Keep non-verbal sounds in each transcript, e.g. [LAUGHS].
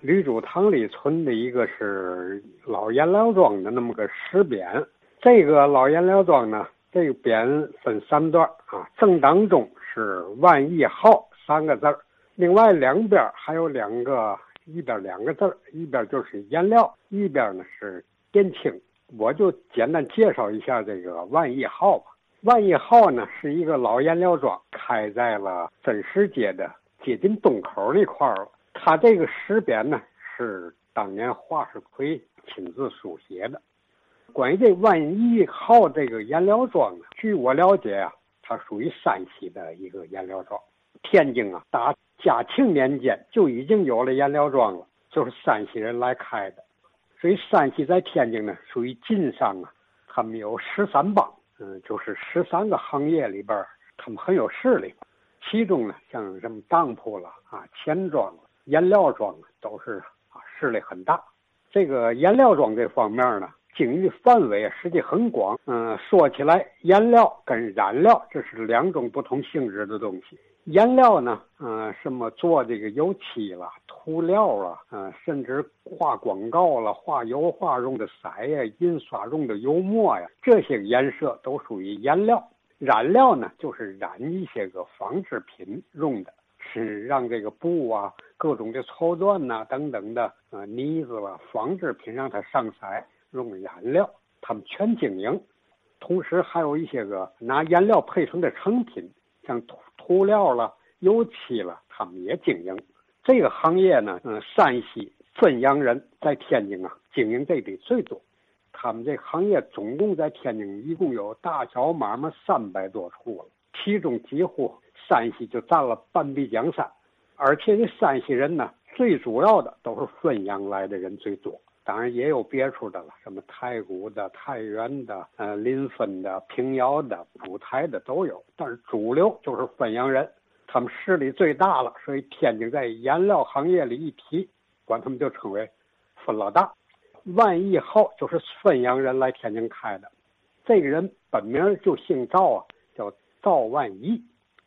吕祖堂里存的一个是老颜料庄的那么个石匾。这个老颜料庄呢，这个匾分三段啊，正当中是“万亿号”三个字儿，另外两边还有两个，一边两个字儿，一边就是颜料，一边呢是电青。我就简单介绍一下这个“万亿号”吧。万亿号呢是一个老颜料庄，开在了真石街的接近东口那块儿了。它这个石匾呢是当年华世奎亲自书写的。关于这万一号这个颜料庄呢，据我了解啊，它属于山西的一个颜料庄。天津啊，打嘉庆年间就已经有了颜料庄了，就是山西人来开的。所以山西在天津呢，属于晋商啊，他们有十三帮，嗯，就是十三个行业里边，他们很有势力。其中呢，像什么当铺了啊、钱庄了、颜料庄都是啊势力很大。这个颜料庄这方面呢。经营范围实际很广，嗯，说起来，颜料跟染料这是两种不同性质的东西。颜料呢，嗯，什么做这个油漆了、涂料啊，嗯，甚至画广告了、画油画用的色呀、印刷用的油墨呀，这些颜色都属于颜料。染料呢，就是染一些个纺织品用的，是让这个布啊、各种的绸缎呐等等的，啊，呢子了、纺织品让它上色。用染料，他们全经营，同时还有一些个拿颜料配成的成品，像涂涂料了、油漆了，他们也经营。这个行业呢，嗯，山西汾阳人在天津啊经营这的最多。他们这行业总共在天津一共有大小买卖三百多处了，其中几乎山西就占了半壁江山。而且这山西人呢，最主要的都是汾阳来的人最多。当然也有别处的了，什么太谷的、太原的、呃临汾的、平遥的、五台的都有。但是主流就是汾阳人，他们势力最大了，所以天津在颜料行业里一提，管他们就称为汾老大。万亿号就是汾阳人来天津开的，这个人本名就姓赵啊，叫赵万亿，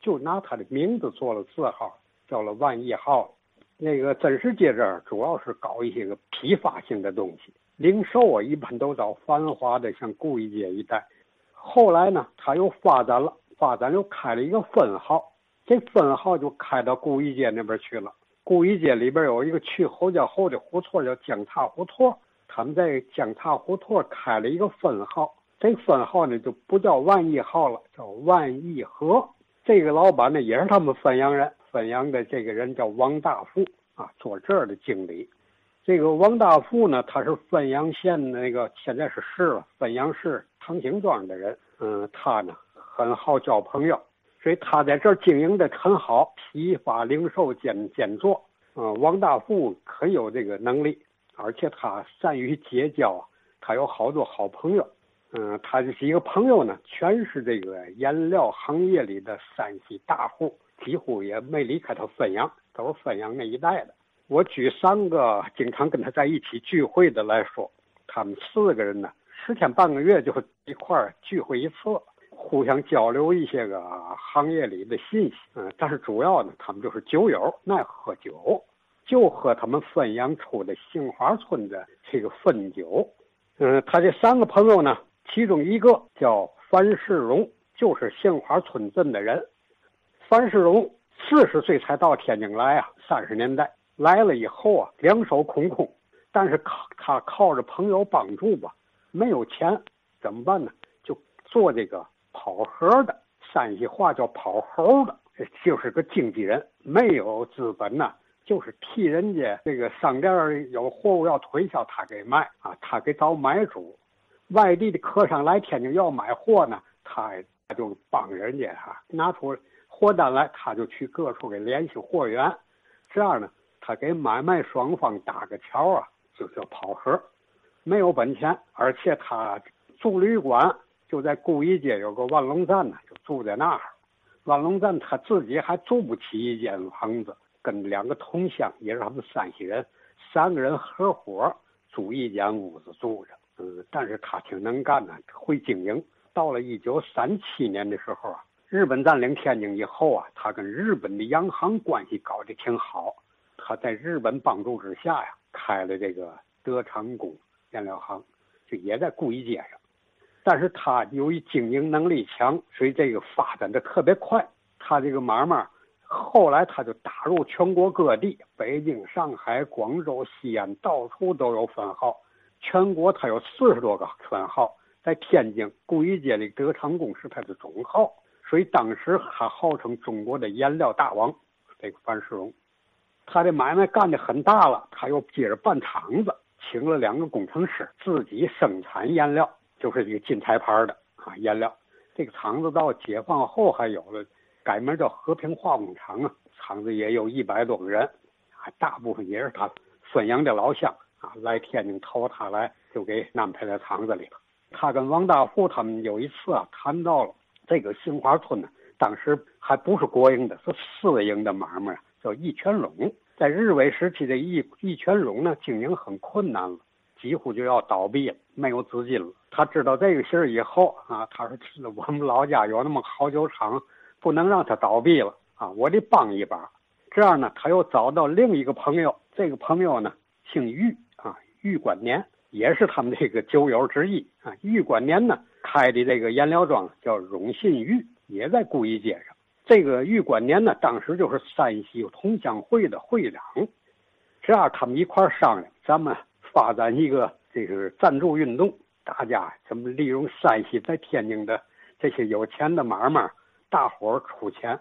就拿他的名字做了字号，叫了万亿号。那个真实街这儿主要是搞一些个批发性的东西，零售啊一般都到繁华的像顾一街一带。后来呢，他又发展了，发展又开了一个分号，这分号就开到顾一街那边去了。顾一街里边有一个去侯家后的胡同叫江岔胡同，他们在江岔胡同开了一个分号，这分号呢就不叫万亿号了，叫万亿河。这个老板呢也是他们汾阳人。汾阳的这个人叫王大富啊，做这儿的经理。这个王大富呢，他是汾阳县那个现在是市了，汾阳市唐兴庄的人。嗯，他呢很好交朋友，所以他在这儿经营的很好，批发零售兼兼做。嗯，王大富很有这个能力，而且他善于结交，他有好多好朋友。嗯，他这几个朋友呢，全是这个颜料行业里的山西大户。几乎也没离开他汾阳，都是汾阳那一带的。我举三个经常跟他在一起聚会的来说，他们四个人呢，十天半个月就一块儿聚会一次，互相交流一些个行业里的信息。嗯，但是主要呢，他们就是酒友，爱喝酒，就喝他们汾阳出的杏花村的这个汾酒。嗯，他这三个朋友呢，其中一个叫樊世荣，就是杏花村镇的人。樊世荣四十岁才到天津来啊，三十年代来了以后啊，两手空空，但是靠他靠着朋友帮助吧，没有钱怎么办呢？就做这个跑盒的，山西话叫跑猴的，就是个经纪人，没有资本呐，就是替人家这个商店有货物要推销，他给卖啊，他给找买主，外地的客商来天津要买货呢，他他就帮人家哈拿出。货单来，他就去各处给联系货源，这样呢，他给买卖双方搭个桥啊，就叫跑河。没有本钱，而且他住旅馆，就在顾一街有个万隆站呢，就住在那儿。万隆站他自己还住不起一间房子，跟两个同乡，也是他们山西人，三个人合伙租一间屋子住着。嗯，但是他挺能干的，会经营。到了一九三七年的时候啊。日本占领天津以后啊，他跟日本的洋行关系搞得挺好。他在日本帮助之下呀，开了这个德昌宫颜料行，就也在顾一街上。但是他由于经营能力强，所以这个发展的特别快。他这个买卖，后来他就打入全国各地，北京、上海、广州、西安，到处都有分号。全国他有四十多个分号，在天津顾一街的德昌宫是他的总号，所以当时他号称中国的颜料大王。这个范世荣，他的买卖干得很大了，他又接着办厂子，请了两个工程师，自己生产颜料。就是这个金彩牌的啊颜料，这个厂子到解放后还有了，改名叫和平化工厂啊，厂子也有一百多个人，还大部分也是他孙杨的老乡啊，来天津投他来就给安排在厂子里了。他跟王大富他们有一次啊谈到了这个杏花村呢，当时还不是国营的，是私营的买卖，叫义全荣。在日伪时期的义义全荣呢，经营很困难了。几乎就要倒闭了，没有资金了。他知道这个信儿以后啊，他说：“我们老家有那么好酒厂，不能让他倒闭了啊，我得帮一把。”这样呢，他又找到另一个朋友，这个朋友呢姓玉啊，玉管年也是他们这个酒友之一啊。玉管年呢开的这个颜料庄叫荣信玉，也在顾一街上。这个玉管年呢，当时就是山西同乡会的会长。这样他们一块商量，咱们。发展一个这个赞助运动，大家怎么利用山西在天津的这些有钱的买卖，大伙儿出钱，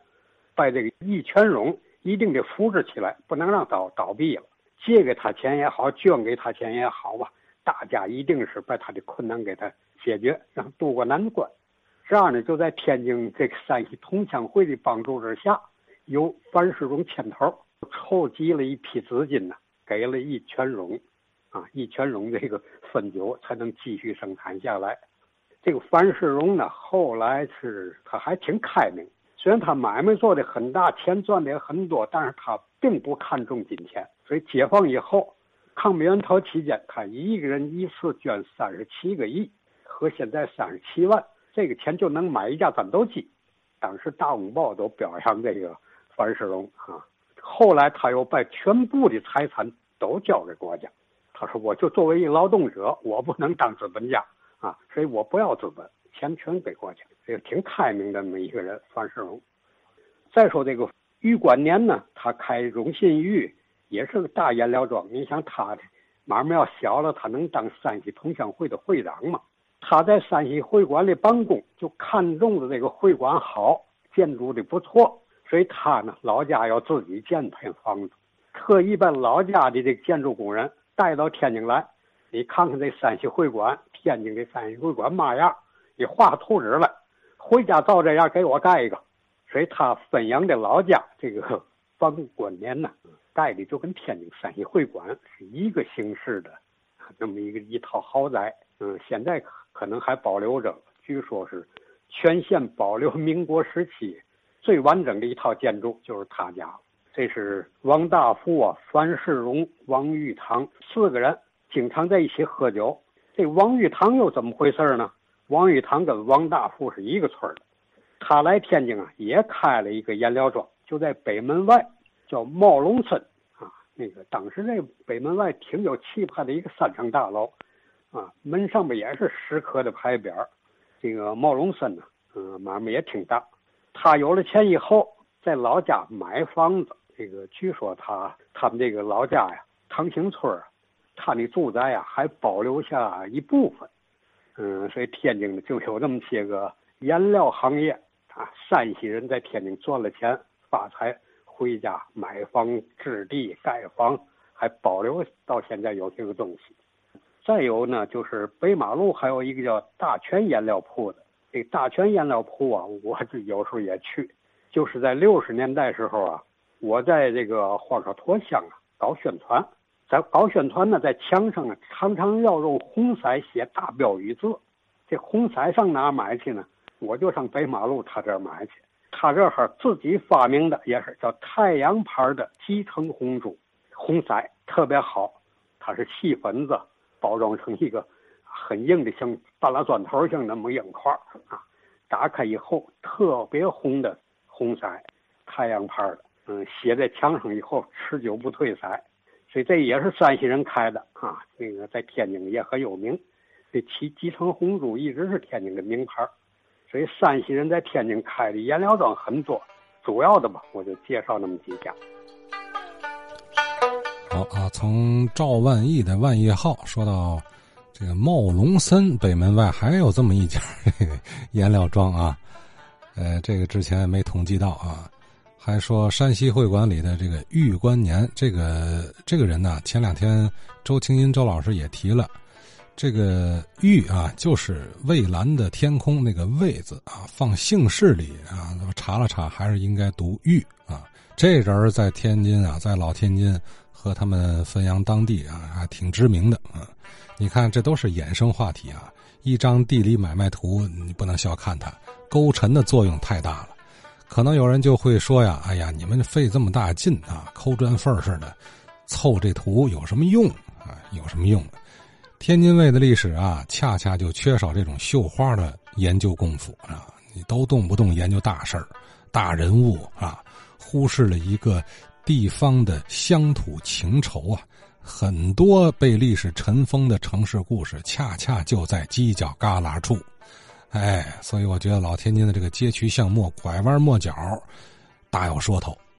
把这个义全荣一定得扶持起来，不能让倒倒闭了。借给他钱也好，捐给他钱也好吧，家一定是把他的困难给他解决，让渡过难关。这样呢，就在天津这个山西同乡会的帮助之下，由范世荣牵头，筹集了一批资金呢，给了一全荣。啊，义全荣这个汾酒才能继续生产下来。这个范世荣呢，后来是他还挺开明，虽然他买卖做的很大，钱赚的也很多，但是他并不看重金钱。所以解放以后，抗美援朝期间，他一个人一次捐三十七个亿，和现在三十七万，这个钱就能买一架战斗机。当时《大公报》都表扬这个范世荣啊。后来他又把全部的财产都交给国家。他说：“我就作为一劳动者，我不能当资本家啊，所以我不要资本，钱全给国家。这个挺开明的那么一个人，范世荣。再说这个玉管年呢，他开荣信玉也是个大颜料庄。你想他的买卖要小了，他能当山西同乡会的会长吗？他在山西会馆里办公，就看中了这个会馆好，建筑的不错，所以他呢，老家要自己建片房子，特意把老家的这建筑工人。带到天津来，你看看这山西会馆，天津的山西会馆嘛样？你画图纸来，回家照这样给我盖一个。所以他汾阳的老家这个方官年呢，盖的就跟天津山西会馆是一个形式的，[LAUGHS] 那么一个一套豪宅。嗯，现在可能还保留着，据说是全县保留民国时期最完整的一套建筑，就是他家。这是王大富啊，樊世荣、王玉堂四个人经常在一起喝酒。这王玉堂又怎么回事呢？王玉堂跟王大富是一个村的，他来天津啊，也开了一个颜料庄，就在北门外，叫茂龙村啊。那个当时那北门外挺有气派的一个三层大楼，啊，门上面也是石刻的牌匾。这个茂龙村呢，嗯，买卖也挺大。他有了钱以后，在老家买房子。这个据说他他们这个老家呀，唐兴村他的住宅呀还保留下一部分，嗯，所以天津呢就有这么些个颜料行业啊，山西人在天津赚了钱发财，回家买房置地盖房，还保留到现在有这个东西。再有呢，就是北马路还有一个叫大全颜料铺的，这大全颜料铺啊，我这有时候也去，就是在六十年代时候啊。我在这个花岗驼乡啊搞宣传，在搞宣传呢，在墙上啊常常要用红色写大标语字。这红色上哪买去呢？我就上北马路他这儿买去。他这儿自己发明的也是叫太阳牌的集成红珠，红色特别好。它是细粉子包装成一个很硬的，像半拉砖头像那么硬块啊。打开以后特别红的红色，太阳牌的。嗯，写在墙上以后持久不褪色，所以这也是山西人开的啊。那个在天津也很有名。这七集成红珠一直是天津的名牌，所以山西人在天津开的颜料庄很多，主要的吧，我就介绍那么几家。好啊，从赵万义的万义号说到这个茂龙森北门外还有这么一家颜 [LAUGHS] 料庄啊，呃，这个之前没统计到啊。还说山西会馆里的这个玉观年，这个这个人呢，前两天周清音周老师也提了，这个玉啊，就是蔚蓝的天空那个蔚字啊，放姓氏里啊，那么查了查还是应该读玉啊。这人在天津啊，在老天津和他们汾阳当地啊，还挺知名的啊。你看，这都是衍生话题啊，一张地理买卖图，你不能小看它，勾陈的作用太大了。可能有人就会说呀：“哎呀，你们费这么大劲啊，抠砖缝似的，凑这图有什么用啊？有什么用？天津卫的历史啊，恰恰就缺少这种绣花的研究功夫啊！你都动不动研究大事儿、大人物啊，忽视了一个地方的乡土情仇啊！很多被历史尘封的城市故事，恰恰就在犄角旮旯处。”哎，所以我觉得老天津的这个街区巷陌、拐弯抹角，大有说头。